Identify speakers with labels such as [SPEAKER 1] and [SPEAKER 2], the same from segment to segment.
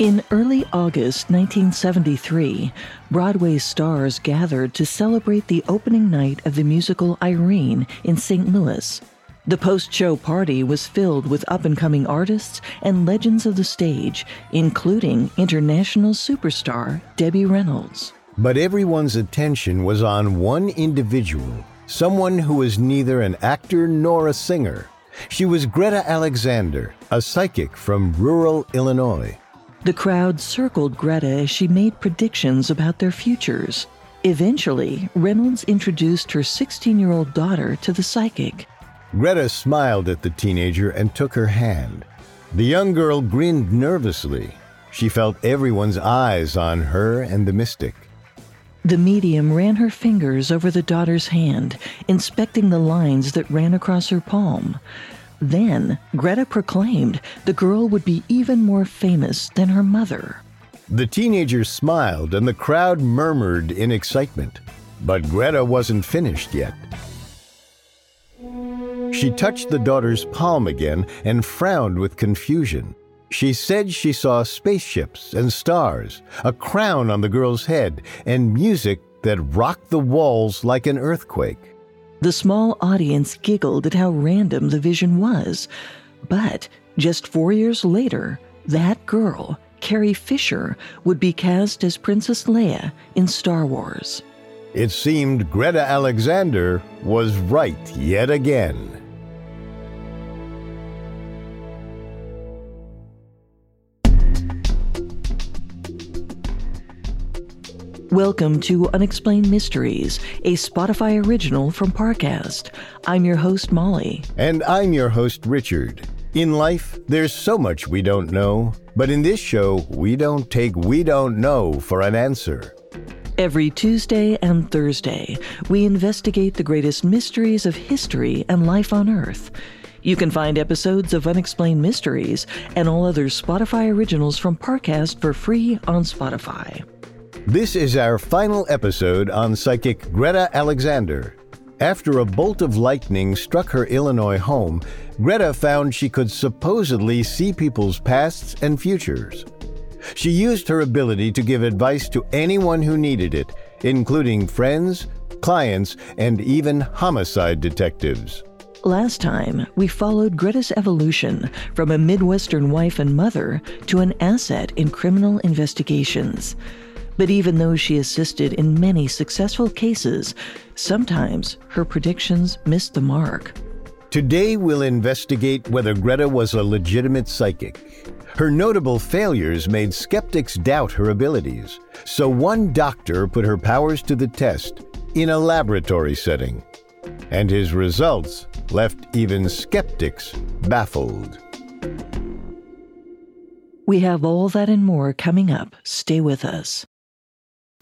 [SPEAKER 1] In early August 1973, Broadway stars gathered to celebrate the opening night of the musical Irene in St. Louis. The post show party was filled with up and coming artists and legends of the stage, including international superstar Debbie Reynolds.
[SPEAKER 2] But everyone's attention was on one individual, someone who was neither an actor nor a singer. She was Greta Alexander, a psychic from rural Illinois.
[SPEAKER 1] The crowd circled Greta as she made predictions about their futures. Eventually, Reynolds introduced her 16 year old daughter to the psychic.
[SPEAKER 2] Greta smiled at the teenager and took her hand. The young girl grinned nervously. She felt everyone's eyes on her and the mystic.
[SPEAKER 1] The medium ran her fingers over the daughter's hand, inspecting the lines that ran across her palm. Then, Greta proclaimed the girl would be even more famous than her mother.
[SPEAKER 2] The teenager smiled and the crowd murmured in excitement. But Greta wasn't finished yet. She touched the daughter's palm again and frowned with confusion. She said she saw spaceships and stars, a crown on the girl's head, and music that rocked the walls like an earthquake.
[SPEAKER 1] The small audience giggled at how random the vision was. But just four years later, that girl, Carrie Fisher, would be cast as Princess Leia in Star Wars.
[SPEAKER 2] It seemed Greta Alexander was right yet again.
[SPEAKER 1] Welcome to Unexplained Mysteries, a Spotify original from Parcast. I'm your host, Molly.
[SPEAKER 2] And I'm your host, Richard. In life, there's so much we don't know, but in this show, we don't take we don't know for an answer.
[SPEAKER 1] Every Tuesday and Thursday, we investigate the greatest mysteries of history and life on Earth. You can find episodes of Unexplained Mysteries and all other Spotify originals from Parcast for free on Spotify.
[SPEAKER 2] This is our final episode on psychic Greta Alexander. After a bolt of lightning struck her Illinois home, Greta found she could supposedly see people's pasts and futures. She used her ability to give advice to anyone who needed it, including friends, clients, and even homicide detectives.
[SPEAKER 1] Last time, we followed Greta's evolution from a Midwestern wife and mother to an asset in criminal investigations. But even though she assisted in many successful cases, sometimes her predictions missed the mark.
[SPEAKER 2] Today, we'll investigate whether Greta was a legitimate psychic. Her notable failures made skeptics doubt her abilities, so one doctor put her powers to the test in a laboratory setting. And his results left even skeptics baffled.
[SPEAKER 1] We have all that and more coming up. Stay with us.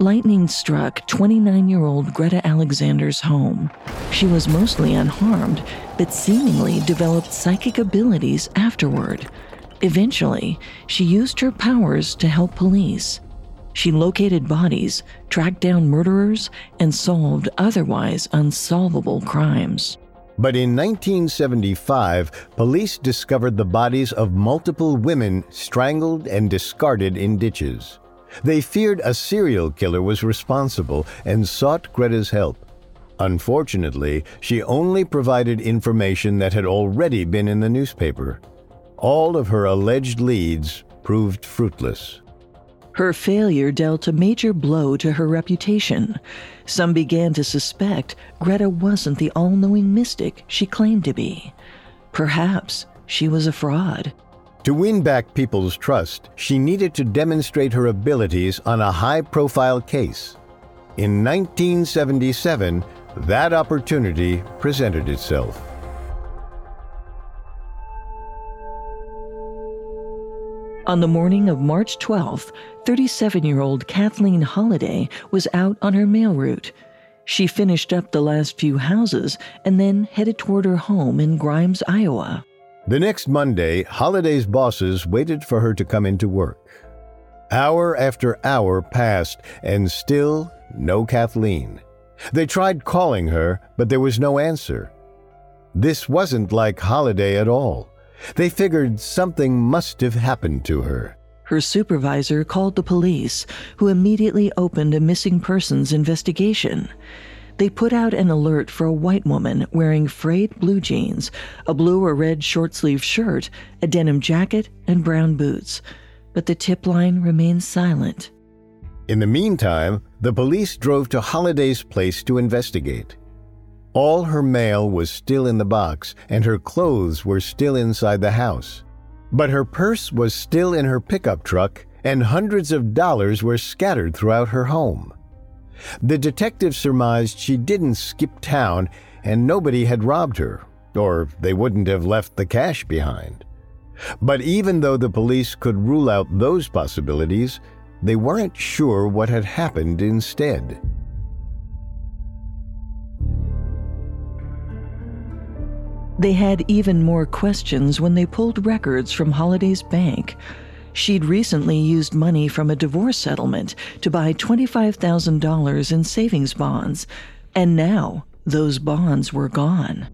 [SPEAKER 1] lightning struck 29 year old Greta Alexander's home. She was mostly unharmed, but seemingly developed psychic abilities afterward. Eventually, she used her powers to help police. She located bodies, tracked down murderers, and solved otherwise unsolvable crimes.
[SPEAKER 2] But in 1975, police discovered the bodies of multiple women strangled and discarded in ditches. They feared a serial killer was responsible and sought Greta's help. Unfortunately, she only provided information that had already been in the newspaper. All of her alleged leads proved fruitless.
[SPEAKER 1] Her failure dealt a major blow to her reputation. Some began to suspect Greta wasn't the all knowing mystic she claimed to be. Perhaps she was a fraud.
[SPEAKER 2] To win back people's trust, she needed to demonstrate her abilities on a high profile case. In 1977, that opportunity presented itself.
[SPEAKER 1] On the morning of March 12th, 37 year old Kathleen Holliday was out on her mail route. She finished up the last few houses and then headed toward her home in Grimes, Iowa.
[SPEAKER 2] The next Monday, Holliday's bosses waited for her to come into work. Hour after hour passed, and still no Kathleen. They tried calling her, but there was no answer. This wasn't like Holiday at all. They figured something must have happened to her.
[SPEAKER 1] Her supervisor called the police, who immediately opened a missing persons investigation. They put out an alert for a white woman wearing frayed blue jeans, a blue or red short sleeved shirt, a denim jacket, and brown boots. But the tip line remained silent.
[SPEAKER 2] In the meantime, the police drove to Holliday's place to investigate. All her mail was still in the box, and her clothes were still inside the house. But her purse was still in her pickup truck, and hundreds of dollars were scattered throughout her home. The detective surmised she didn't skip town and nobody had robbed her, or they wouldn't have left the cash behind. But even though the police could rule out those possibilities, they weren't sure what had happened instead.
[SPEAKER 1] They had even more questions when they pulled records from Holliday's bank. She'd recently used money from a divorce settlement to buy $25,000 in savings bonds, and now those bonds were gone.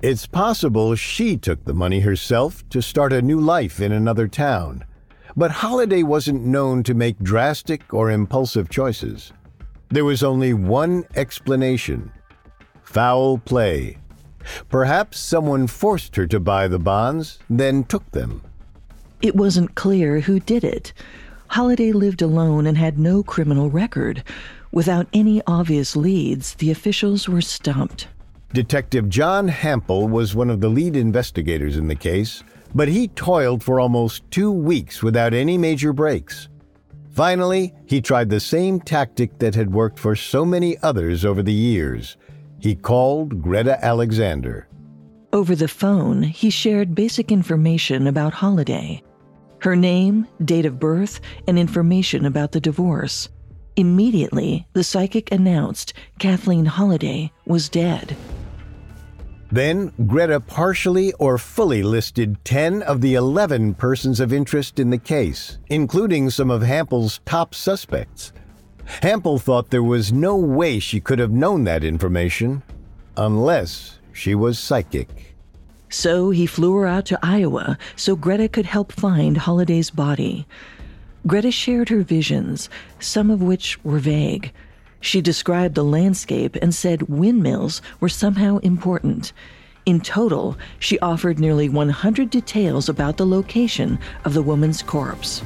[SPEAKER 2] It's possible she took the money herself to start a new life in another town. But Holliday wasn't known to make drastic or impulsive choices. There was only one explanation foul play. Perhaps someone forced her to buy the bonds, then took them.
[SPEAKER 1] It wasn't clear who did it. Holliday lived alone and had no criminal record. Without any obvious leads, the officials were stumped.
[SPEAKER 2] Detective John Hampel was one of the lead investigators in the case, but he toiled for almost two weeks without any major breaks. Finally, he tried the same tactic that had worked for so many others over the years. He called Greta Alexander.
[SPEAKER 1] Over the phone, he shared basic information about Holliday her name, date of birth, and information about the divorce. Immediately, the psychic announced Kathleen Holliday was dead.
[SPEAKER 2] Then, Greta partially or fully listed 10 of the 11 persons of interest in the case, including some of Hampel's top suspects. Hampel thought there was no way she could have known that information unless she was psychic.
[SPEAKER 1] So he flew her out to Iowa so Greta could help find Holliday's body. Greta shared her visions, some of which were vague. She described the landscape and said windmills were somehow important. In total, she offered nearly 100 details about the location of the woman's corpse.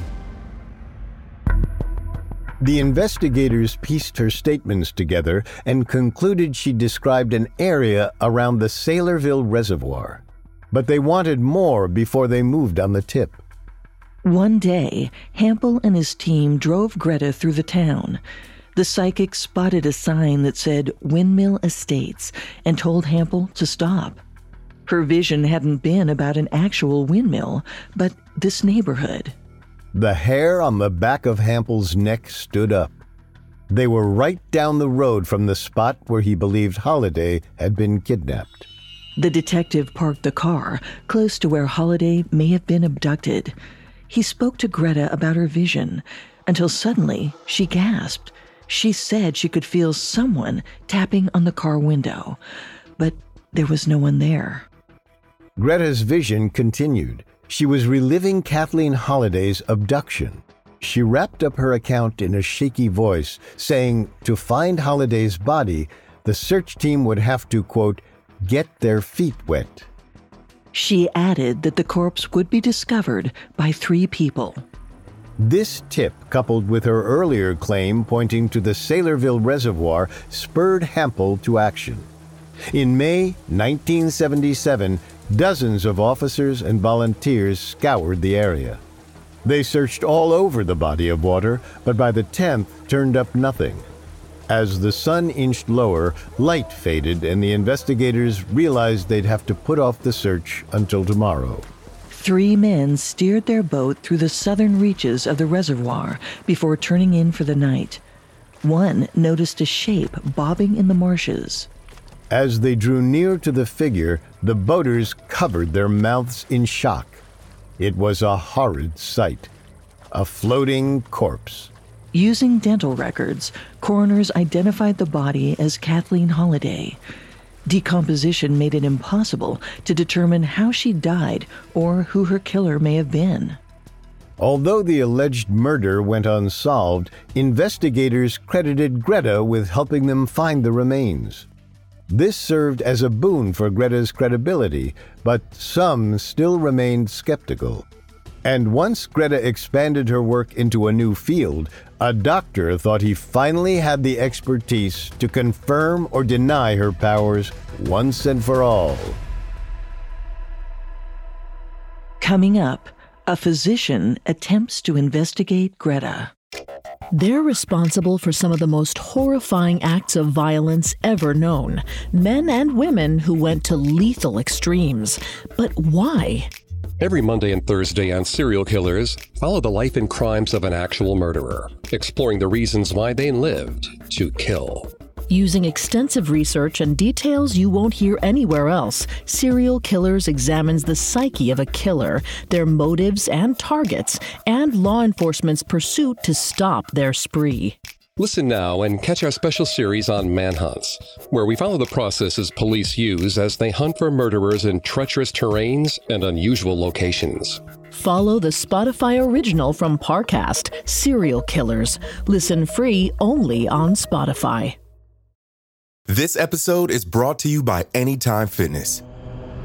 [SPEAKER 2] The investigators pieced her statements together and concluded she described an area around the Saylorville Reservoir. But they wanted more before they moved on the tip.
[SPEAKER 1] One day, Hampel and his team drove Greta through the town. The psychic spotted a sign that said Windmill Estates and told Hampel to stop. Her vision hadn't been about an actual windmill, but this neighborhood.
[SPEAKER 2] The hair on the back of Hampel's neck stood up. They were right down the road from the spot where he believed Holliday had been kidnapped.
[SPEAKER 1] The detective parked the car close to where Holliday may have been abducted. He spoke to Greta about her vision. until suddenly she gasped. She said she could feel someone tapping on the car window, but there was no one there.
[SPEAKER 2] Greta's vision continued. She was reliving Kathleen Holliday's abduction. She wrapped up her account in a shaky voice, saying to find Holliday's body, the search team would have to, quote, get their feet wet.
[SPEAKER 1] She added that the corpse would be discovered by three people.
[SPEAKER 2] This tip, coupled with her earlier claim pointing to the Saylorville Reservoir, spurred Hampel to action. In May 1977, dozens of officers and volunteers scoured the area. They searched all over the body of water, but by the 10th turned up nothing. As the sun inched lower, light faded, and the investigators realized they'd have to put off the search until tomorrow.
[SPEAKER 1] Three men steered their boat through the southern reaches of the reservoir before turning in for the night. One noticed a shape bobbing in the marshes.
[SPEAKER 2] As they drew near to the figure, the boaters covered their mouths in shock. It was a horrid sight a floating corpse.
[SPEAKER 1] Using dental records, coroners identified the body as Kathleen Holliday. Decomposition made it impossible to determine how she died or who her killer may have been.
[SPEAKER 2] Although the alleged murder went unsolved, investigators credited Greta with helping them find the remains. This served as a boon for Greta's credibility, but some still remained skeptical. And once Greta expanded her work into a new field, a doctor thought he finally had the expertise to confirm or deny her powers once and for all.
[SPEAKER 1] Coming up, a physician attempts to investigate Greta.
[SPEAKER 3] They're responsible for some of the most horrifying acts of violence ever known. Men and women who went to lethal extremes. But why?
[SPEAKER 4] Every Monday and Thursday on Serial Killers, follow the life and crimes of an actual murderer, exploring the reasons why they lived to kill.
[SPEAKER 3] Using extensive research and details you won't hear anywhere else, Serial Killers examines the psyche of a killer, their motives and targets, and law enforcement's pursuit to stop their spree.
[SPEAKER 4] Listen now and catch our special series on manhunts, where we follow the processes police use as they hunt for murderers in treacherous terrains and unusual locations.
[SPEAKER 3] Follow the Spotify original from Parcast, Serial Killers. Listen free only on Spotify.
[SPEAKER 5] This episode is brought to you by Anytime Fitness.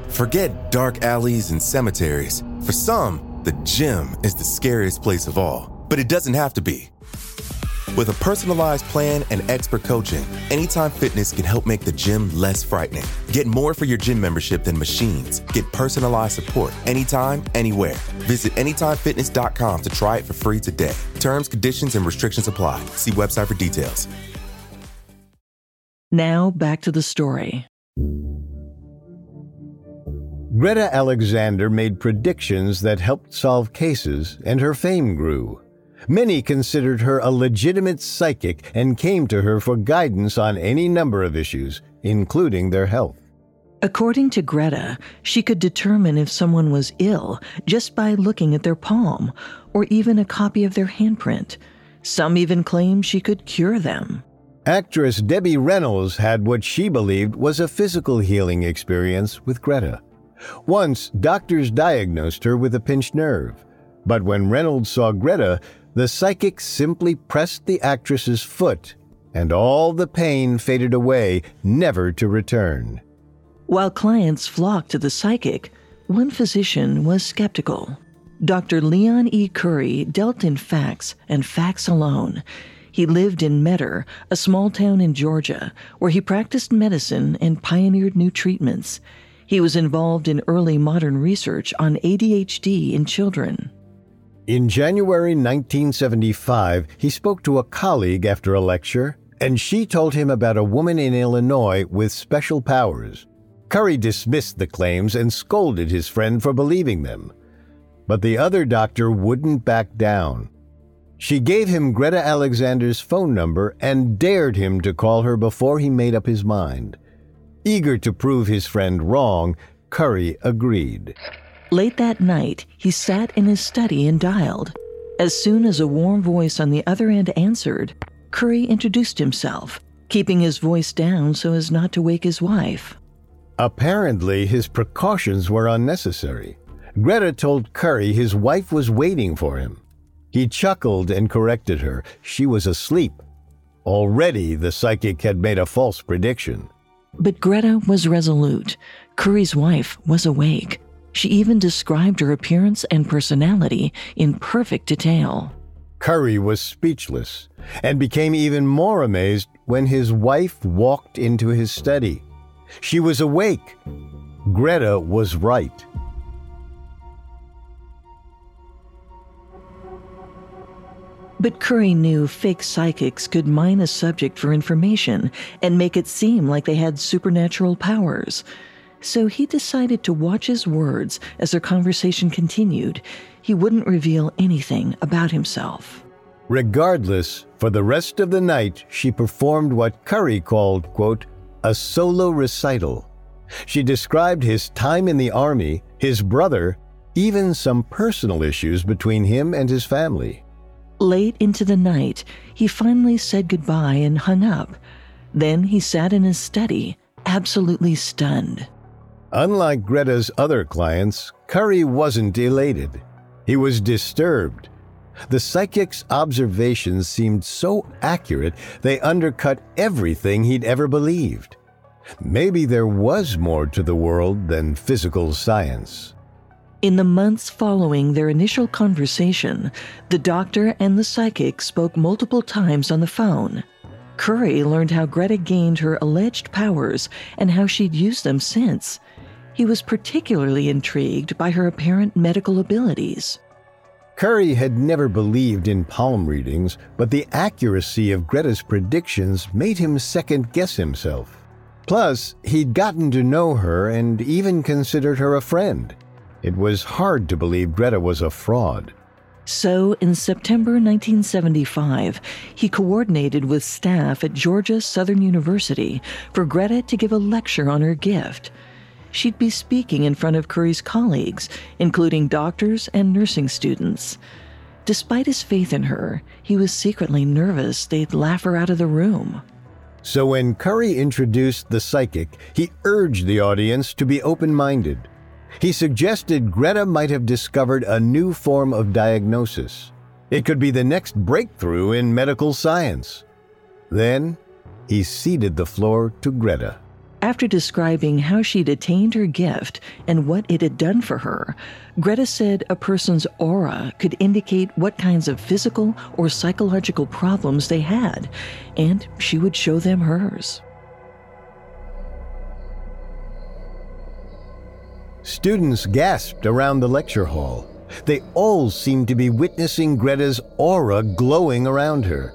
[SPEAKER 5] Forget dark alleys and cemeteries. For some, the gym is the scariest place of all, but it doesn't have to be. With a personalized plan and expert coaching, Anytime Fitness can help make the gym less frightening. Get more for your gym membership than machines. Get personalized support anytime, anywhere. Visit AnytimeFitness.com to try it for free today. Terms, conditions, and restrictions apply. See website for details.
[SPEAKER 1] Now back to the story.
[SPEAKER 2] Greta Alexander made predictions that helped solve cases, and her fame grew. Many considered her a legitimate psychic and came to her for guidance on any number of issues, including their health.
[SPEAKER 1] According to Greta, she could determine if someone was ill just by looking at their palm or even a copy of their handprint. Some even claim she could cure them.
[SPEAKER 2] Actress Debbie Reynolds had what she believed was a physical healing experience with Greta. Once, doctors diagnosed her with a pinched nerve. But when Reynolds saw Greta, the psychic simply pressed the actress's foot, and all the pain faded away, never to return.
[SPEAKER 1] While clients flocked to the psychic, one physician was skeptical. Dr. Leon E. Curry dealt in facts and facts alone. He lived in Metter, a small town in Georgia, where he practiced medicine and pioneered new treatments. He was involved in early modern research on ADHD in children.
[SPEAKER 2] In January 1975, he spoke to a colleague after a lecture, and she told him about a woman in Illinois with special powers. Curry dismissed the claims and scolded his friend for believing them. But the other doctor wouldn't back down. She gave him Greta Alexander's phone number and dared him to call her before he made up his mind. Eager to prove his friend wrong, Curry agreed.
[SPEAKER 1] Late that night, he sat in his study and dialed. As soon as a warm voice on the other end answered, Curry introduced himself, keeping his voice down so as not to wake his wife.
[SPEAKER 2] Apparently, his precautions were unnecessary. Greta told Curry his wife was waiting for him. He chuckled and corrected her. She was asleep. Already, the psychic had made a false prediction.
[SPEAKER 1] But Greta was resolute. Curry's wife was awake. She even described her appearance and personality in perfect detail.
[SPEAKER 2] Curry was speechless and became even more amazed when his wife walked into his study. She was awake. Greta was right.
[SPEAKER 1] But Curry knew fake psychics could mine a subject for information and make it seem like they had supernatural powers. So he decided to watch his words as their conversation continued. He wouldn't reveal anything about himself.
[SPEAKER 2] Regardless, for the rest of the night, she performed what Curry called, quote, a solo recital. She described his time in the Army, his brother, even some personal issues between him and his family.
[SPEAKER 1] Late into the night, he finally said goodbye and hung up. Then he sat in his study, absolutely stunned.
[SPEAKER 2] Unlike Greta's other clients, Curry wasn't elated. He was disturbed. The psychic's observations seemed so accurate they undercut everything he'd ever believed. Maybe there was more to the world than physical science.
[SPEAKER 1] In the months following their initial conversation, the doctor and the psychic spoke multiple times on the phone. Curry learned how Greta gained her alleged powers and how she'd used them since. He was particularly intrigued by her apparent medical abilities.
[SPEAKER 2] Curry had never believed in palm readings, but the accuracy of Greta's predictions made him second guess himself. Plus, he'd gotten to know her and even considered her a friend. It was hard to believe Greta was a fraud.
[SPEAKER 1] So, in September 1975, he coordinated with staff at Georgia Southern University for Greta to give a lecture on her gift she'd be speaking in front of Curry's colleagues, including doctors and nursing students. Despite his faith in her, he was secretly nervous they'd laugh her out of the room.
[SPEAKER 2] So when Curry introduced the psychic, he urged the audience to be open minded. He suggested Greta might have discovered a new form of diagnosis. It could be the next breakthrough in medical science. Then he ceded the floor to Greta.
[SPEAKER 1] After describing how she'd attained her gift and what it had done for her, Greta said a person's aura could indicate what kinds of physical or psychological problems they had, and she would show them hers.
[SPEAKER 2] Students gasped around the lecture hall. They all seemed to be witnessing Greta's aura glowing around her.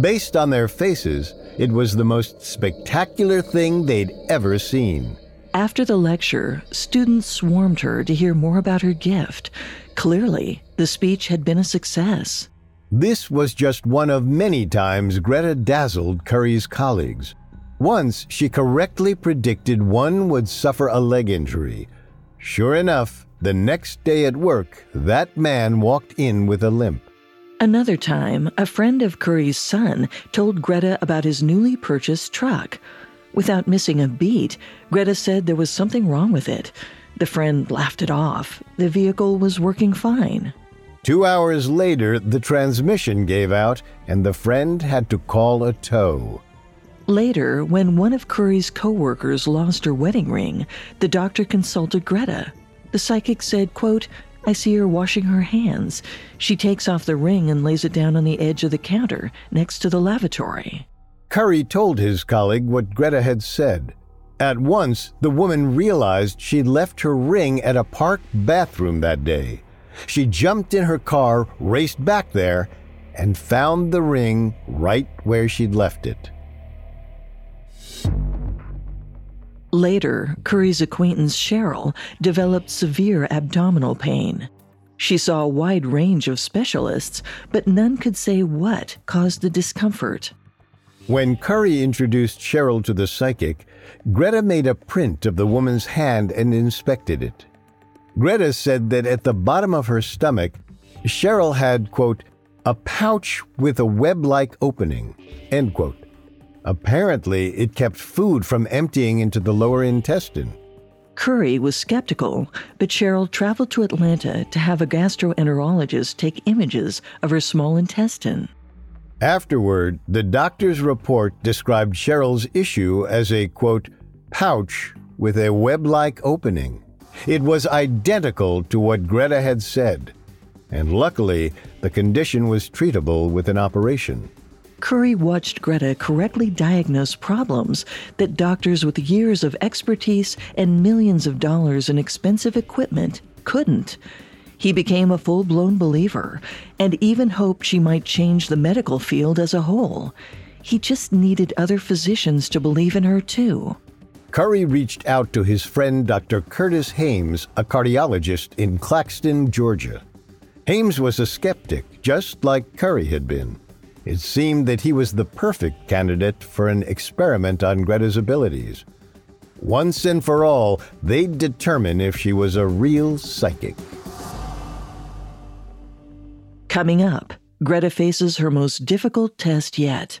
[SPEAKER 2] Based on their faces, it was the most spectacular thing they'd ever seen.
[SPEAKER 1] After the lecture, students swarmed her to hear more about her gift. Clearly, the speech had been a success.
[SPEAKER 2] This was just one of many times Greta dazzled Curry's colleagues. Once, she correctly predicted one would suffer a leg injury. Sure enough, the next day at work, that man walked in with a limp.
[SPEAKER 1] Another time, a friend of Curry's son told Greta about his newly purchased truck. Without missing a beat, Greta said there was something wrong with it. The friend laughed it off. The vehicle was working fine.
[SPEAKER 2] Two hours later, the transmission gave out, and the friend had to call a tow.
[SPEAKER 1] Later, when one of Curry's coworkers lost her wedding ring, the doctor consulted Greta. The psychic said, quote, I see her washing her hands. She takes off the ring and lays it down on the edge of the counter next to the lavatory.
[SPEAKER 2] Curry told his colleague what Greta had said. At once, the woman realized she'd left her ring at a park bathroom that day. She jumped in her car, raced back there, and found the ring right where she'd left it.
[SPEAKER 1] Later, Curry's acquaintance Cheryl developed severe abdominal pain. She saw a wide range of specialists, but none could say what caused the discomfort.
[SPEAKER 2] When Curry introduced Cheryl to the psychic, Greta made a print of the woman's hand and inspected it. Greta said that at the bottom of her stomach, Cheryl had, quote, a pouch with a web like opening, end quote. Apparently, it kept food from emptying into the lower intestine.
[SPEAKER 1] Curry was skeptical, but Cheryl traveled to Atlanta to have a gastroenterologist take images of her small intestine.
[SPEAKER 2] Afterward, the doctor's report described Cheryl's issue as a, quote, pouch with a web like opening. It was identical to what Greta had said, and luckily, the condition was treatable with an operation.
[SPEAKER 1] Curry watched Greta correctly diagnose problems that doctors with years of expertise and millions of dollars in expensive equipment couldn't. He became a full blown believer and even hoped she might change the medical field as a whole. He just needed other physicians to believe in her, too.
[SPEAKER 2] Curry reached out to his friend Dr. Curtis Hames, a cardiologist in Claxton, Georgia. Hames was a skeptic, just like Curry had been. It seemed that he was the perfect candidate for an experiment on Greta's abilities. Once and for all, they'd determine if she was a real psychic.
[SPEAKER 1] Coming up, Greta faces her most difficult test yet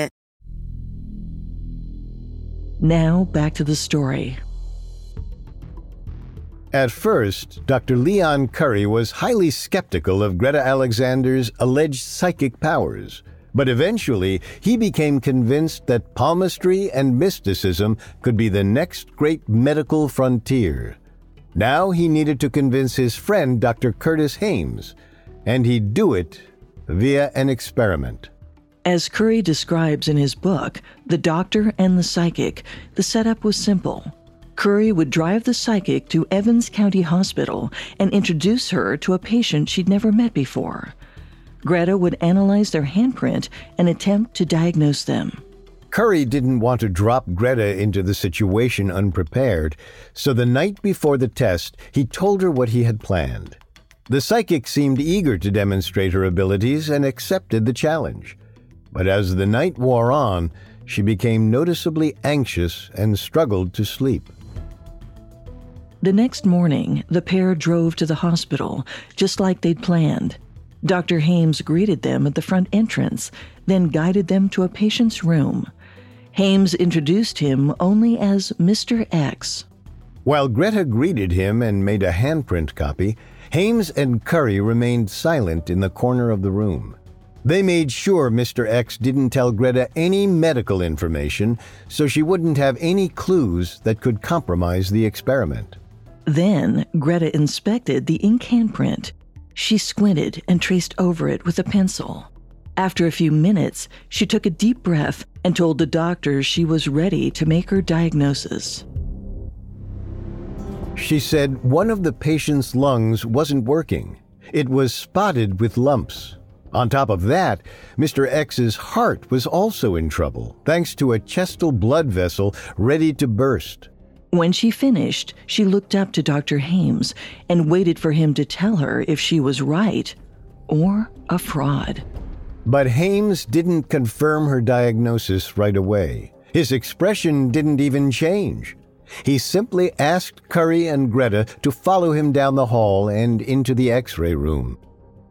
[SPEAKER 1] Now, back to the story.
[SPEAKER 2] At first, Dr. Leon Curry was highly skeptical of Greta Alexander's alleged psychic powers, but eventually he became convinced that palmistry and mysticism could be the next great medical frontier. Now he needed to convince his friend Dr. Curtis Hames, and he'd do it via an experiment.
[SPEAKER 1] As Curry describes in his book, The Doctor and the Psychic, the setup was simple. Curry would drive the psychic to Evans County Hospital and introduce her to a patient she'd never met before. Greta would analyze their handprint and attempt to diagnose them.
[SPEAKER 2] Curry didn't want to drop Greta into the situation unprepared, so the night before the test, he told her what he had planned. The psychic seemed eager to demonstrate her abilities and accepted the challenge. But as the night wore on, she became noticeably anxious and struggled to sleep.
[SPEAKER 1] The next morning, the pair drove to the hospital, just like they'd planned. Dr. Hames greeted them at the front entrance, then guided them to a patient's room. Hames introduced him only as Mr. X.
[SPEAKER 2] While Greta greeted him and made a handprint copy, Hames and Curry remained silent in the corner of the room. They made sure Mr. X didn't tell Greta any medical information, so she wouldn't have any clues that could compromise the experiment.
[SPEAKER 1] Then Greta inspected the ink handprint. She squinted and traced over it with a pencil. After a few minutes, she took a deep breath and told the doctor she was ready to make her diagnosis.
[SPEAKER 2] She said one of the patient's lungs wasn't working. It was spotted with lumps. On top of that, Mr. X's heart was also in trouble, thanks to a chestal blood vessel ready to burst.
[SPEAKER 1] When she finished, she looked up to Dr. Hames and waited for him to tell her if she was right or a fraud.
[SPEAKER 2] But Hames didn't confirm her diagnosis right away. His expression didn't even change. He simply asked Curry and Greta to follow him down the hall and into the x ray room.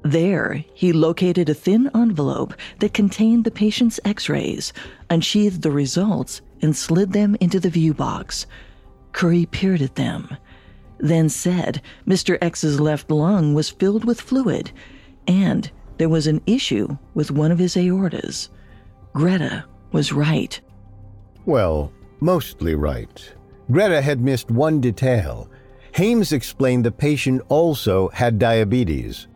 [SPEAKER 1] There, he located a thin envelope that contained the patient's x rays, unsheathed the results, and slid them into the view box. Curry peered at them, then said Mr. X's left lung was filled with fluid, and there was an issue with one of his aortas. Greta was right.
[SPEAKER 2] Well, mostly right. Greta had missed one detail. Hames explained the patient also had diabetes.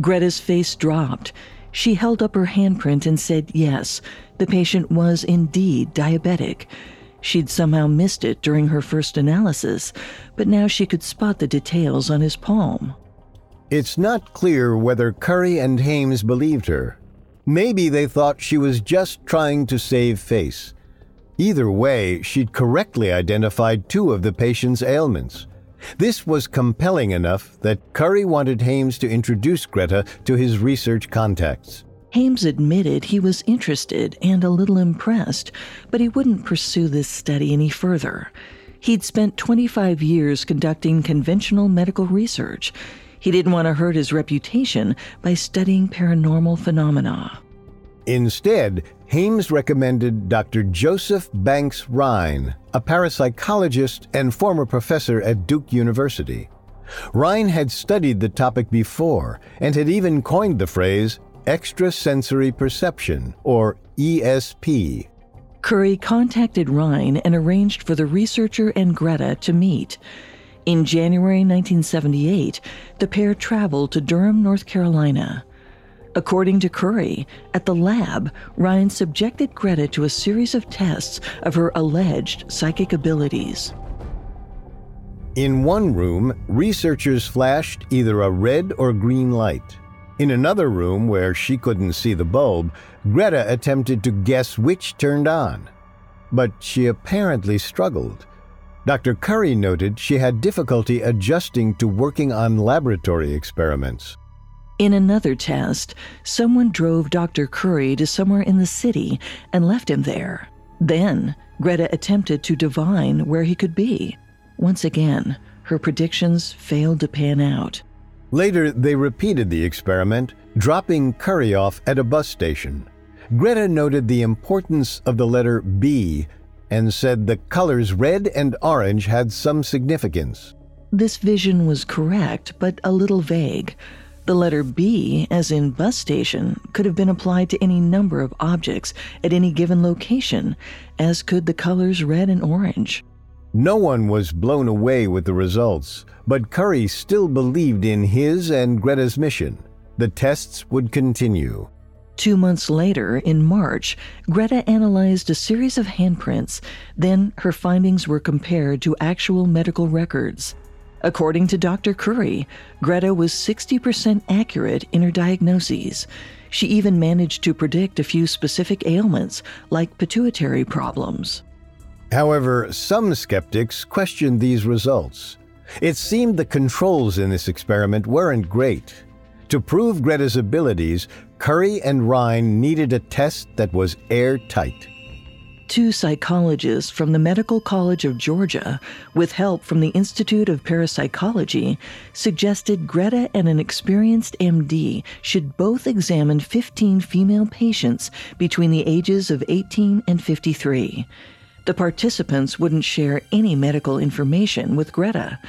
[SPEAKER 1] Greta's face dropped. She held up her handprint and said yes, the patient was indeed diabetic. She'd somehow missed it during her first analysis, but now she could spot the details on his palm.
[SPEAKER 2] It's not clear whether Curry and Hames believed her. Maybe they thought she was just trying to save face. Either way, she'd correctly identified two of the patient's ailments. This was compelling enough that Curry wanted Hames to introduce Greta to his research contacts.
[SPEAKER 1] Hames admitted he was interested and a little impressed, but he wouldn't pursue this study any further. He'd spent 25 years conducting conventional medical research. He didn't want to hurt his reputation by studying paranormal phenomena.
[SPEAKER 2] Instead, Hames recommended Dr. Joseph Banks Rhine, a parapsychologist and former professor at Duke University. Rhine had studied the topic before and had even coined the phrase extrasensory perception, or ESP.
[SPEAKER 1] Curry contacted Rhine and arranged for the researcher and Greta to meet. In January 1978, the pair traveled to Durham, North Carolina. According to Curry, at the lab, Rhine subjected Greta to a series of tests of her alleged psychic abilities.
[SPEAKER 2] In one room, researchers flashed either a red or green light. In another room, where she couldn't see the bulb, Greta attempted to guess which turned on. But she apparently struggled. Dr. Curry noted she had difficulty adjusting to working on laboratory experiments.
[SPEAKER 1] In another test, someone drove Dr. Curry to somewhere in the city and left him there. Then, Greta attempted to divine where he could be. Once again, her predictions failed to pan out.
[SPEAKER 2] Later, they repeated the experiment, dropping Curry off at a bus station. Greta noted the importance of the letter B and said the colors red and orange had some significance.
[SPEAKER 1] This vision was correct, but a little vague. The letter B, as in bus station, could have been applied to any number of objects at any given location, as could the colors red and orange.
[SPEAKER 2] No one was blown away with the results, but Curry still believed in his and Greta's mission. The tests would continue.
[SPEAKER 1] Two months later, in March, Greta analyzed a series of handprints. Then her findings were compared to actual medical records. According to Dr. Curry, Greta was 60% accurate in her diagnoses. She even managed to predict a few specific ailments, like pituitary problems.
[SPEAKER 2] However, some skeptics questioned these results. It seemed the controls in this experiment weren't great. To prove Greta's abilities, Curry and Rhine needed a test that was airtight.
[SPEAKER 1] Two psychologists from the Medical College of Georgia, with help from the Institute of Parapsychology, suggested Greta and an experienced MD should both examine 15 female patients between the ages of 18 and 53. The participants wouldn't share any medical information with Greta,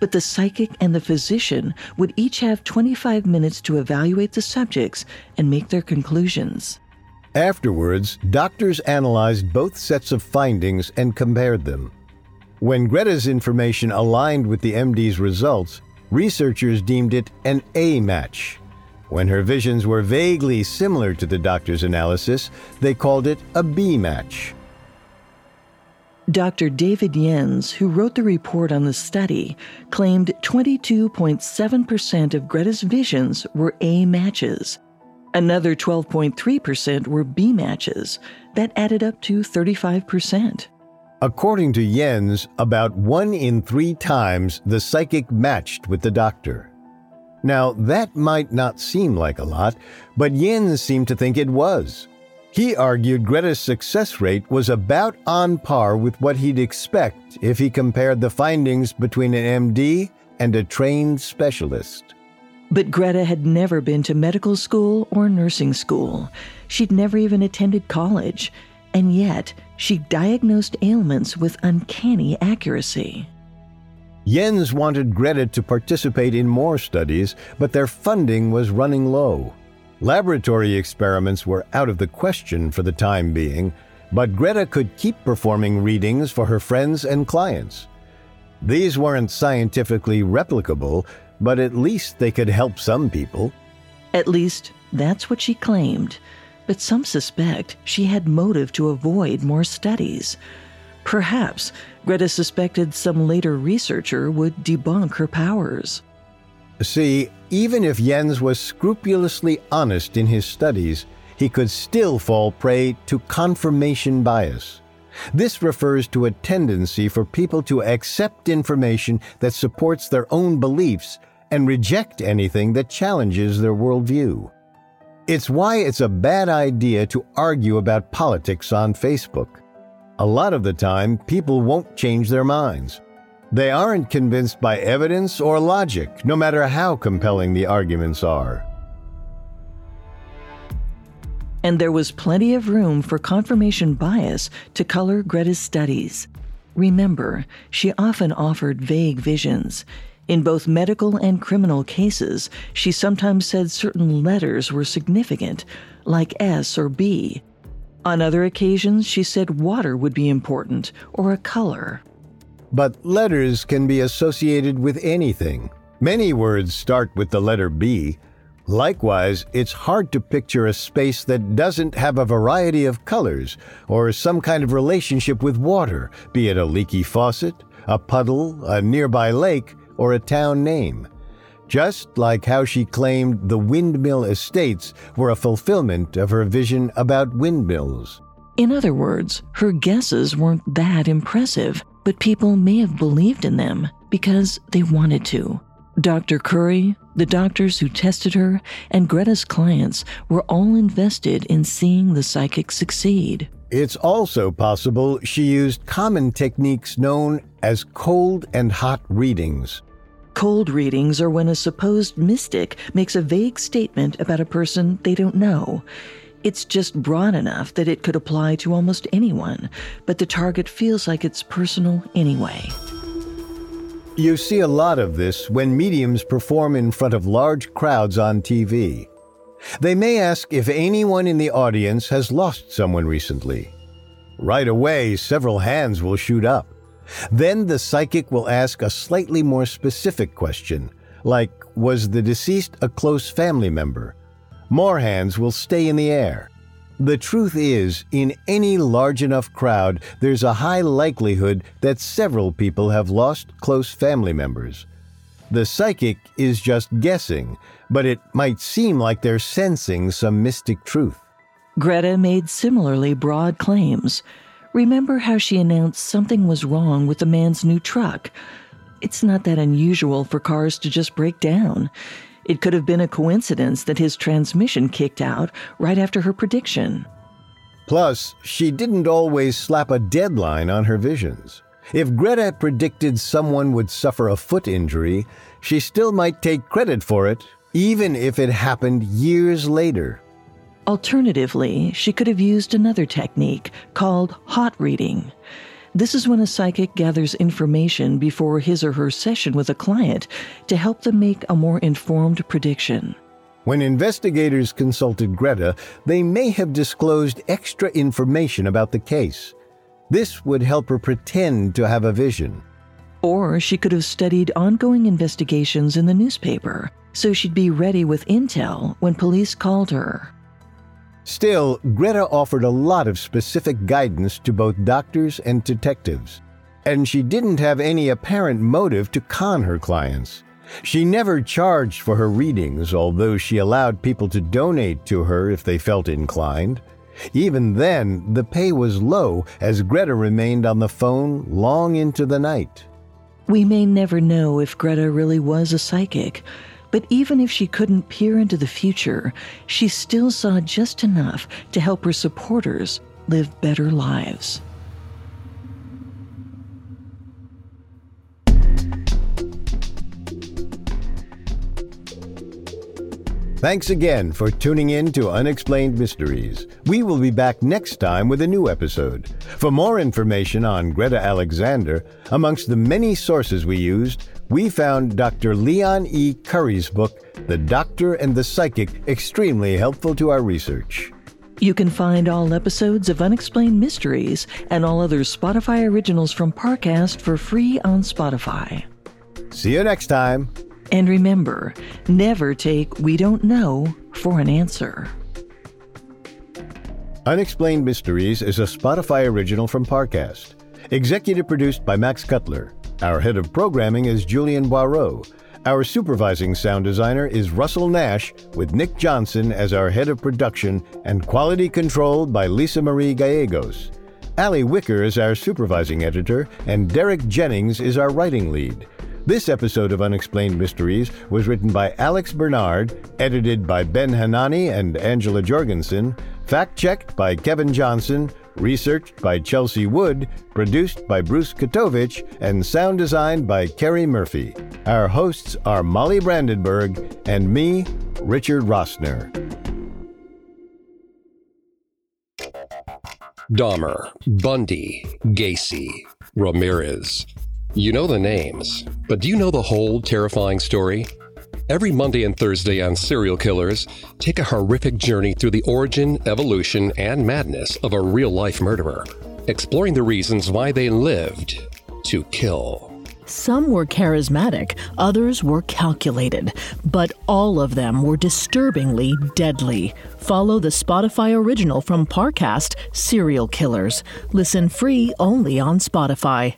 [SPEAKER 1] but the psychic and the physician would each have 25 minutes to evaluate the subjects and make their conclusions.
[SPEAKER 2] Afterwards, doctors analyzed both sets of findings and compared them. When Greta's information aligned with the MD's results, researchers deemed it an A match. When her visions were vaguely similar to the doctor's analysis, they called it a B match.
[SPEAKER 1] Dr. David Yenz, who wrote the report on the study, claimed 22.7% of Greta's visions were A matches. Another 12.3% were B matches. That added up to 35%.
[SPEAKER 2] According to Yenz, about one in three times the psychic matched with the doctor. Now, that might not seem like a lot, but Yenz seemed to think it was. He argued Greta's success rate was about on par with what he'd expect if he compared the findings between an MD and a trained specialist.
[SPEAKER 1] But Greta had never been to medical school or nursing school. She'd never even attended college. And yet, she diagnosed ailments with uncanny accuracy.
[SPEAKER 2] Yenz wanted Greta to participate in more studies, but their funding was running low. Laboratory experiments were out of the question for the time being, but Greta could keep performing readings for her friends and clients. These weren't scientifically replicable, but at least they could help some people.
[SPEAKER 1] At least, that's what she claimed. But some suspect she had motive to avoid more studies. Perhaps Greta suspected some later researcher would debunk her powers.
[SPEAKER 2] See, even if Yenz was scrupulously honest in his studies, he could still fall prey to confirmation bias. This refers to a tendency for people to accept information that supports their own beliefs and reject anything that challenges their worldview. It's why it's a bad idea to argue about politics on Facebook. A lot of the time, people won't change their minds. They aren't convinced by evidence or logic, no matter how compelling the arguments are.
[SPEAKER 1] And there was plenty of room for confirmation bias to color Greta's studies. Remember, she often offered vague visions. In both medical and criminal cases, she sometimes said certain letters were significant, like S or B. On other occasions, she said water would be important or a color.
[SPEAKER 2] But letters can be associated with anything. Many words start with the letter B. Likewise, it's hard to picture a space that doesn't have a variety of colors or some kind of relationship with water, be it a leaky faucet, a puddle, a nearby lake, or a town name. Just like how she claimed the windmill estates were a fulfillment of her vision about windmills.
[SPEAKER 1] In other words, her guesses weren't that impressive, but people may have believed in them because they wanted to. Dr. Curry, the doctors who tested her, and Greta's clients were all invested in seeing the psychic succeed.
[SPEAKER 2] It's also possible she used common techniques known as cold and hot readings.
[SPEAKER 1] Cold readings are when a supposed mystic makes a vague statement about a person they don't know. It's just broad enough that it could apply to almost anyone, but the target feels like it's personal anyway.
[SPEAKER 2] You see a lot of this when mediums perform in front of large crowds on TV. They may ask if anyone in the audience has lost someone recently. Right away, several hands will shoot up. Then the psychic will ask a slightly more specific question, like Was the deceased a close family member? More hands will stay in the air. The truth is, in any large enough crowd, there's a high likelihood that several people have lost close family members. The psychic is just guessing, but it might seem like they're sensing some mystic truth.
[SPEAKER 1] Greta made similarly broad claims. Remember how she announced something was wrong with the man's new truck? It's not that unusual for cars to just break down. It could have been a coincidence that his transmission kicked out right after her prediction.
[SPEAKER 2] Plus, she didn't always slap a deadline on her visions. If Greta predicted someone would suffer a foot injury, she still might take credit for it, even if it happened years later.
[SPEAKER 1] Alternatively, she could have used another technique called hot reading. This is when a psychic gathers information before his or her session with a client to help them make a more informed prediction.
[SPEAKER 2] When investigators consulted Greta, they may have disclosed extra information about the case. This would help her pretend to have a vision.
[SPEAKER 1] Or she could have studied ongoing investigations in the newspaper, so she'd be ready with intel when police called her.
[SPEAKER 2] Still, Greta offered a lot of specific guidance to both doctors and detectives, and she didn't have any apparent motive to con her clients. She never charged for her readings, although she allowed people to donate to her if they felt inclined. Even then, the pay was low as Greta remained on the phone long into the night.
[SPEAKER 1] We may never know if Greta really was a psychic, but even if she couldn't peer into the future, she still saw just enough to help her supporters live better lives.
[SPEAKER 2] Thanks again for tuning in to Unexplained Mysteries. We will be back next time with a new episode. For more information on Greta Alexander, amongst the many sources we used, we found Dr. Leon E. Curry's book, The Doctor and the Psychic, extremely helpful to our research.
[SPEAKER 1] You can find all episodes of Unexplained Mysteries and all other Spotify originals from Parcast for free on Spotify.
[SPEAKER 2] See you next time.
[SPEAKER 1] And remember, never take we don't know for an answer.
[SPEAKER 2] Unexplained Mysteries is a Spotify original from Parcast. Executive produced by Max Cutler. Our head of programming is Julian Boireau. Our supervising sound designer is Russell Nash, with Nick Johnson as our head of production and quality control by Lisa Marie Gallegos. Ali Wicker is our supervising editor, and Derek Jennings is our writing lead. This episode of Unexplained Mysteries was written by Alex Bernard, edited by Ben Hanani and Angela Jorgensen, fact checked by Kevin Johnson, researched by Chelsea Wood, produced by Bruce Katovich, and sound designed by Kerry Murphy. Our hosts are Molly Brandenburg and me, Richard Rossner.
[SPEAKER 4] Dahmer, Bundy, Gacy, Ramirez. You know the names, but do you know the whole terrifying story? Every Monday and Thursday on Serial Killers, take a horrific journey through the origin, evolution, and madness of a real life murderer, exploring the reasons why they lived to kill.
[SPEAKER 3] Some were charismatic, others were calculated, but all of them were disturbingly deadly. Follow the Spotify original from Parcast, Serial Killers. Listen free only on Spotify.